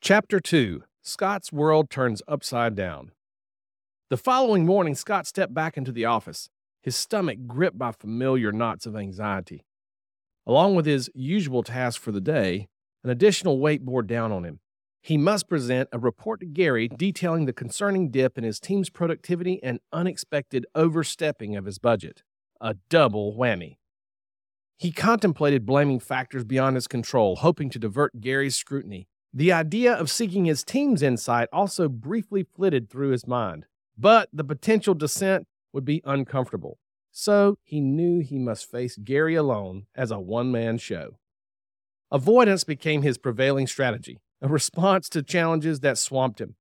Chapter 2 Scott's World Turns Upside Down. The following morning, Scott stepped back into the office, his stomach gripped by familiar knots of anxiety. Along with his usual task for the day, an additional weight bore down on him. He must present a report to Gary detailing the concerning dip in his team's productivity and unexpected overstepping of his budget. A double whammy. He contemplated blaming factors beyond his control, hoping to divert Gary's scrutiny the idea of seeking his team's insight also briefly flitted through his mind, but the potential dissent would be uncomfortable. So he knew he must face Gary alone as a one man show. Avoidance became his prevailing strategy, a response to challenges that swamped him.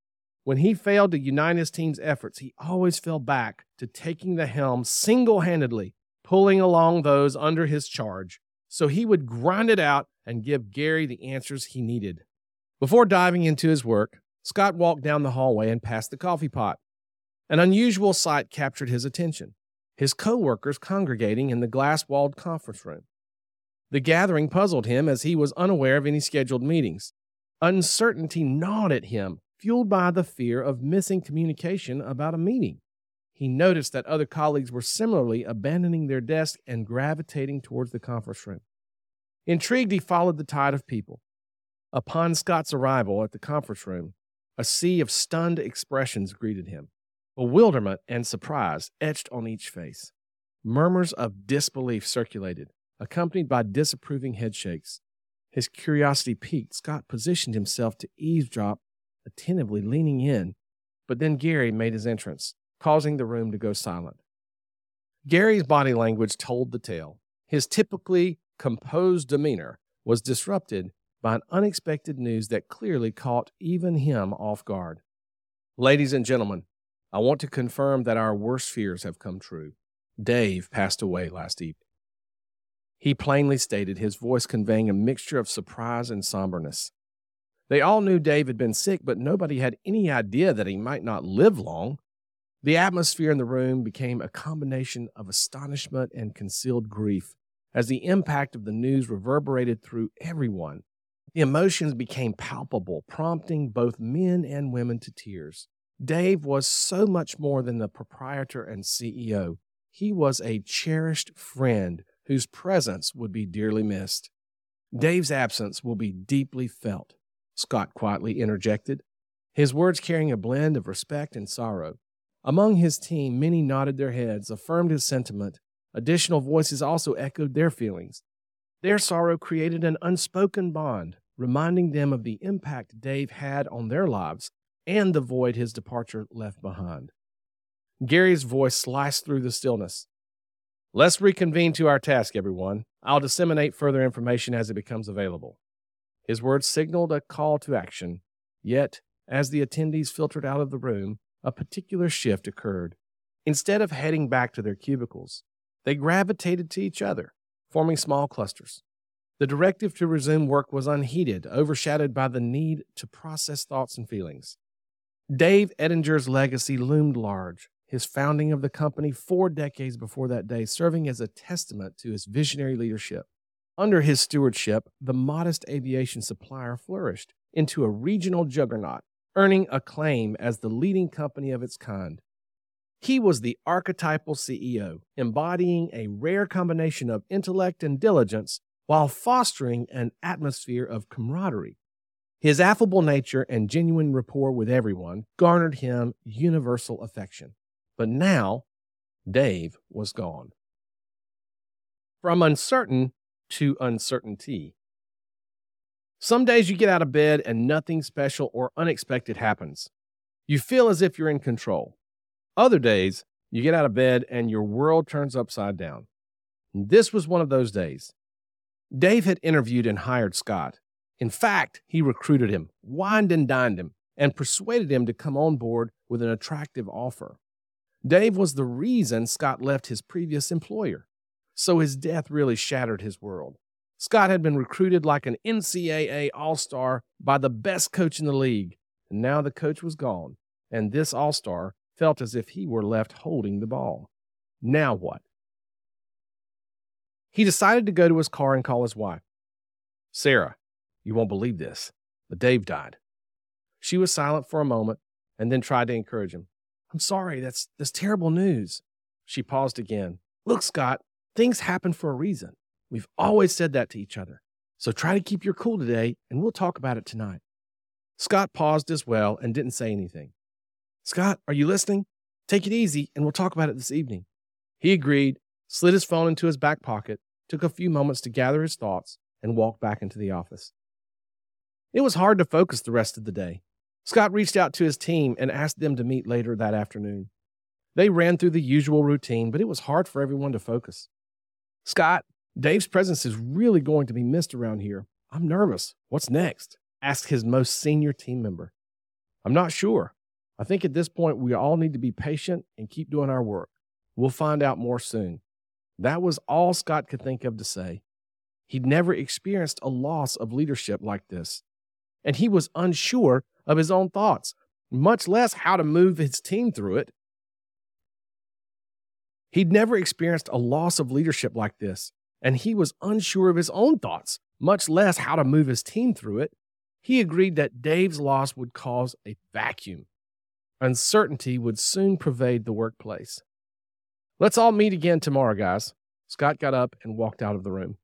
When he failed to unite his team's efforts, he always fell back to taking the helm single handedly, pulling along those under his charge, so he would grind it out and give Gary the answers he needed. Before diving into his work, Scott walked down the hallway and past the coffee pot. An unusual sight captured his attention his co-workers congregating in the glass-walled conference room. The gathering puzzled him as he was unaware of any scheduled meetings. Uncertainty gnawed at him, fueled by the fear of missing communication about a meeting. He noticed that other colleagues were similarly abandoning their desks and gravitating towards the conference room. Intrigued, he followed the tide of people. Upon Scott's arrival at the conference room, a sea of stunned expressions greeted him. Bewilderment and surprise etched on each face. Murmurs of disbelief circulated, accompanied by disapproving headshakes. His curiosity piqued, Scott positioned himself to eavesdrop, attentively leaning in, but then Gary made his entrance, causing the room to go silent. Gary's body language told the tale. His typically composed demeanor was disrupted by an unexpected news that clearly caught even him off guard. Ladies and gentlemen, I want to confirm that our worst fears have come true. Dave passed away last evening. He plainly stated, his voice conveying a mixture of surprise and somberness. They all knew Dave had been sick, but nobody had any idea that he might not live long. The atmosphere in the room became a combination of astonishment and concealed grief as the impact of the news reverberated through everyone the emotions became palpable, prompting both men and women to tears. Dave was so much more than the proprietor and CEO. He was a cherished friend whose presence would be dearly missed. Dave's absence will be deeply felt, Scott quietly interjected, his words carrying a blend of respect and sorrow. Among his team, many nodded their heads, affirmed his sentiment. Additional voices also echoed their feelings. Their sorrow created an unspoken bond, reminding them of the impact Dave had on their lives and the void his departure left behind. Gary's voice sliced through the stillness. Let's reconvene to our task, everyone. I'll disseminate further information as it becomes available. His words signaled a call to action, yet, as the attendees filtered out of the room, a particular shift occurred. Instead of heading back to their cubicles, they gravitated to each other, forming small clusters. The directive to resume work was unheeded, overshadowed by the need to process thoughts and feelings. Dave Ettinger's legacy loomed large, his founding of the company four decades before that day serving as a testament to his visionary leadership. Under his stewardship, the modest aviation supplier flourished into a regional juggernaut, earning acclaim as the leading company of its kind. He was the archetypal CEO, embodying a rare combination of intellect and diligence while fostering an atmosphere of camaraderie. His affable nature and genuine rapport with everyone garnered him universal affection. But now, Dave was gone. From uncertain to uncertainty. Some days you get out of bed and nothing special or unexpected happens. You feel as if you're in control. Other days, you get out of bed and your world turns upside down. This was one of those days. Dave had interviewed and hired Scott. In fact, he recruited him, wined and dined him, and persuaded him to come on board with an attractive offer. Dave was the reason Scott left his previous employer, so his death really shattered his world. Scott had been recruited like an NCAA All Star by the best coach in the league, and now the coach was gone, and this All Star felt as if he were left holding the ball. Now what? He decided to go to his car and call his wife. Sarah, you won't believe this, but Dave died. She was silent for a moment and then tried to encourage him. I'm sorry, that's, that's terrible news. She paused again. Look, Scott, things happen for a reason. We've always said that to each other. So try to keep your cool today, and we'll talk about it tonight. Scott paused as well and didn't say anything. Scott, are you listening? Take it easy, and we'll talk about it this evening. He agreed, slid his phone into his back pocket, took a few moments to gather his thoughts, and walked back into the office. It was hard to focus the rest of the day. Scott reached out to his team and asked them to meet later that afternoon. They ran through the usual routine, but it was hard for everyone to focus. Scott, Dave's presence is really going to be missed around here. I'm nervous. What's next? asked his most senior team member. I'm not sure. I think at this point we all need to be patient and keep doing our work. We'll find out more soon. That was all Scott could think of to say. He'd never experienced a loss of leadership like this, and he was unsure of his own thoughts, much less how to move his team through it. He'd never experienced a loss of leadership like this, and he was unsure of his own thoughts, much less how to move his team through it. He agreed that Dave's loss would cause a vacuum. Uncertainty would soon pervade the workplace. Let's all meet again tomorrow, guys. Scott got up and walked out of the room.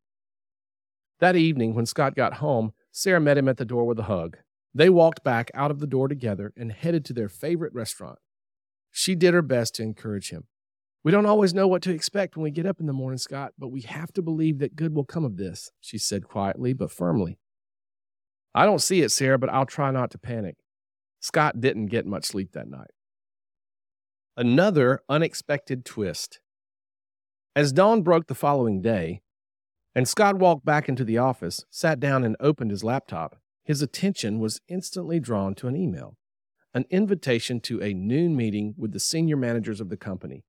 That evening, when Scott got home, Sarah met him at the door with a hug. They walked back out of the door together and headed to their favorite restaurant. She did her best to encourage him. We don't always know what to expect when we get up in the morning, Scott, but we have to believe that good will come of this, she said quietly but firmly. I don't see it, Sarah, but I'll try not to panic. Scott didn't get much sleep that night. Another unexpected twist. As dawn broke the following day, and Scott walked back into the office, sat down, and opened his laptop, his attention was instantly drawn to an email an invitation to a noon meeting with the senior managers of the company.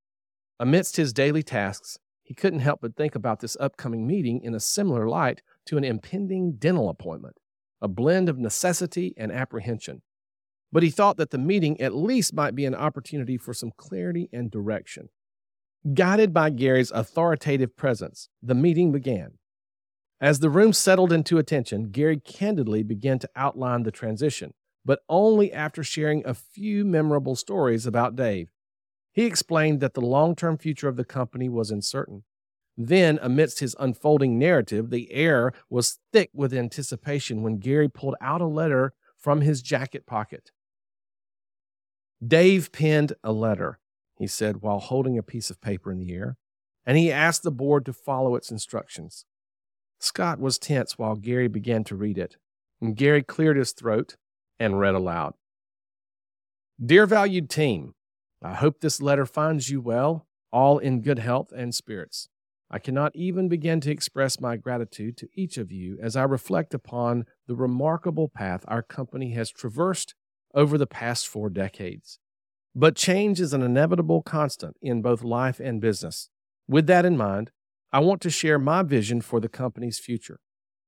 Amidst his daily tasks, he couldn't help but think about this upcoming meeting in a similar light to an impending dental appointment, a blend of necessity and apprehension. But he thought that the meeting at least might be an opportunity for some clarity and direction. Guided by Gary's authoritative presence, the meeting began. As the room settled into attention, Gary candidly began to outline the transition, but only after sharing a few memorable stories about Dave. He explained that the long term future of the company was uncertain. Then, amidst his unfolding narrative, the air was thick with anticipation when Gary pulled out a letter from his jacket pocket. Dave penned a letter he said while holding a piece of paper in the air, and he asked the board to follow its instructions. Scott was tense while Gary began to read it, and Gary cleared his throat and read aloud Dear valued team, I hope this letter finds you well, all in good health and spirits. I cannot even begin to express my gratitude to each of you as I reflect upon the remarkable path our company has traversed over the past four decades. But change is an inevitable constant in both life and business. With that in mind, I want to share my vision for the company's future.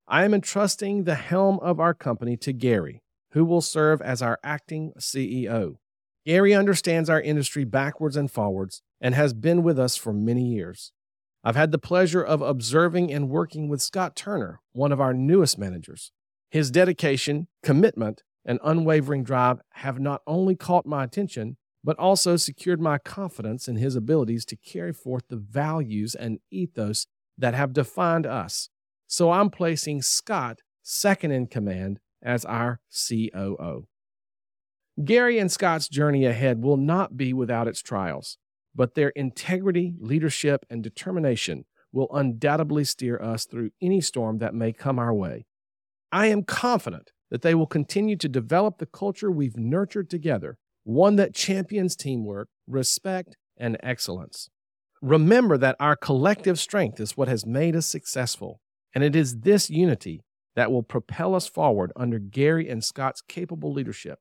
I am entrusting the helm of our company to Gary, who will serve as our acting CEO. Gary understands our industry backwards and forwards and has been with us for many years. I've had the pleasure of observing and working with Scott Turner, one of our newest managers. His dedication, commitment, and unwavering drive have not only caught my attention, but also secured my confidence in his abilities to carry forth the values and ethos that have defined us. So I'm placing Scott second in command as our COO. Gary and Scott's journey ahead will not be without its trials, but their integrity, leadership, and determination will undoubtedly steer us through any storm that may come our way. I am confident that they will continue to develop the culture we've nurtured together one that champions teamwork, respect, and excellence. Remember that our collective strength is what has made us successful, and it is this unity that will propel us forward under Gary and Scott's capable leadership.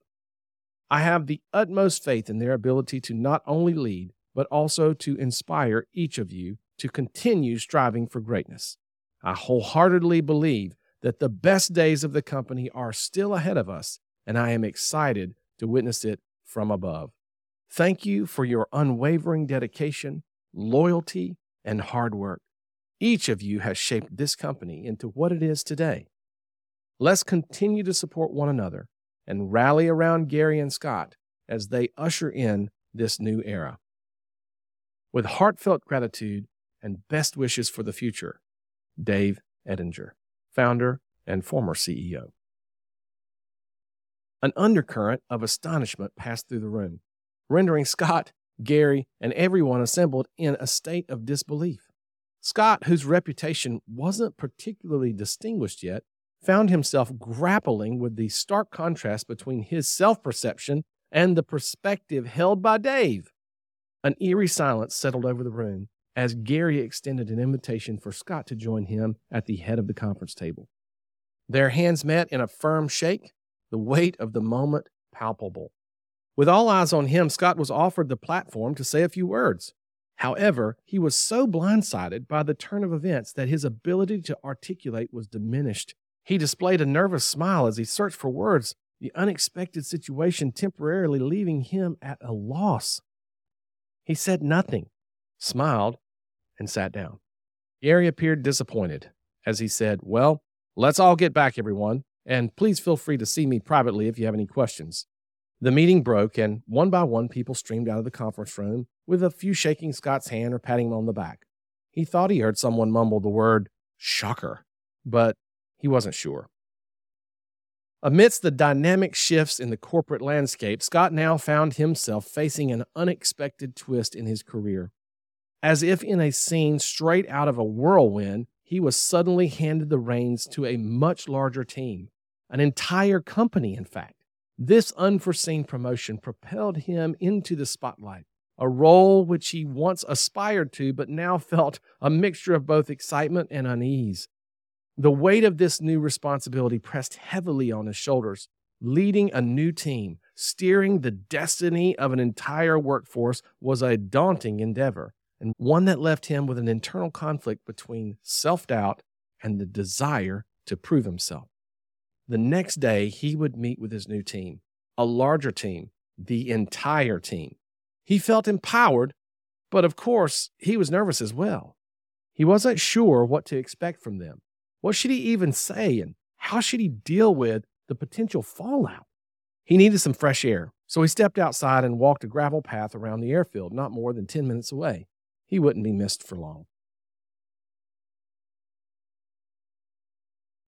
I have the utmost faith in their ability to not only lead, but also to inspire each of you to continue striving for greatness. I wholeheartedly believe that the best days of the company are still ahead of us, and I am excited to witness it from above. Thank you for your unwavering dedication, loyalty, and hard work. Each of you has shaped this company into what it is today. Let's continue to support one another and rally around Gary and Scott as they usher in this new era. With heartfelt gratitude and best wishes for the future, Dave Ettinger, founder and former CEO. An undercurrent of astonishment passed through the room, rendering Scott, Gary, and everyone assembled in a state of disbelief. Scott, whose reputation wasn't particularly distinguished yet, found himself grappling with the stark contrast between his self perception and the perspective held by Dave. An eerie silence settled over the room as Gary extended an invitation for Scott to join him at the head of the conference table. Their hands met in a firm shake, the weight of the moment palpable. With all eyes on him, Scott was offered the platform to say a few words. However, he was so blindsided by the turn of events that his ability to articulate was diminished. He displayed a nervous smile as he searched for words, the unexpected situation temporarily leaving him at a loss. He said nothing, smiled, and sat down. Gary appeared disappointed as he said, Well, let's all get back, everyone, and please feel free to see me privately if you have any questions. The meeting broke, and one by one, people streamed out of the conference room, with a few shaking Scott's hand or patting him on the back. He thought he heard someone mumble the word shocker, but he wasn't sure. Amidst the dynamic shifts in the corporate landscape, Scott now found himself facing an unexpected twist in his career. As if in a scene straight out of a whirlwind, he was suddenly handed the reins to a much larger team, an entire company, in fact. This unforeseen promotion propelled him into the spotlight, a role which he once aspired to, but now felt a mixture of both excitement and unease. The weight of this new responsibility pressed heavily on his shoulders. Leading a new team, steering the destiny of an entire workforce was a daunting endeavor, and one that left him with an internal conflict between self doubt and the desire to prove himself. The next day, he would meet with his new team, a larger team, the entire team. He felt empowered, but of course, he was nervous as well. He wasn't sure what to expect from them. What should he even say, and how should he deal with the potential fallout? He needed some fresh air, so he stepped outside and walked a gravel path around the airfield, not more than 10 minutes away. He wouldn't be missed for long.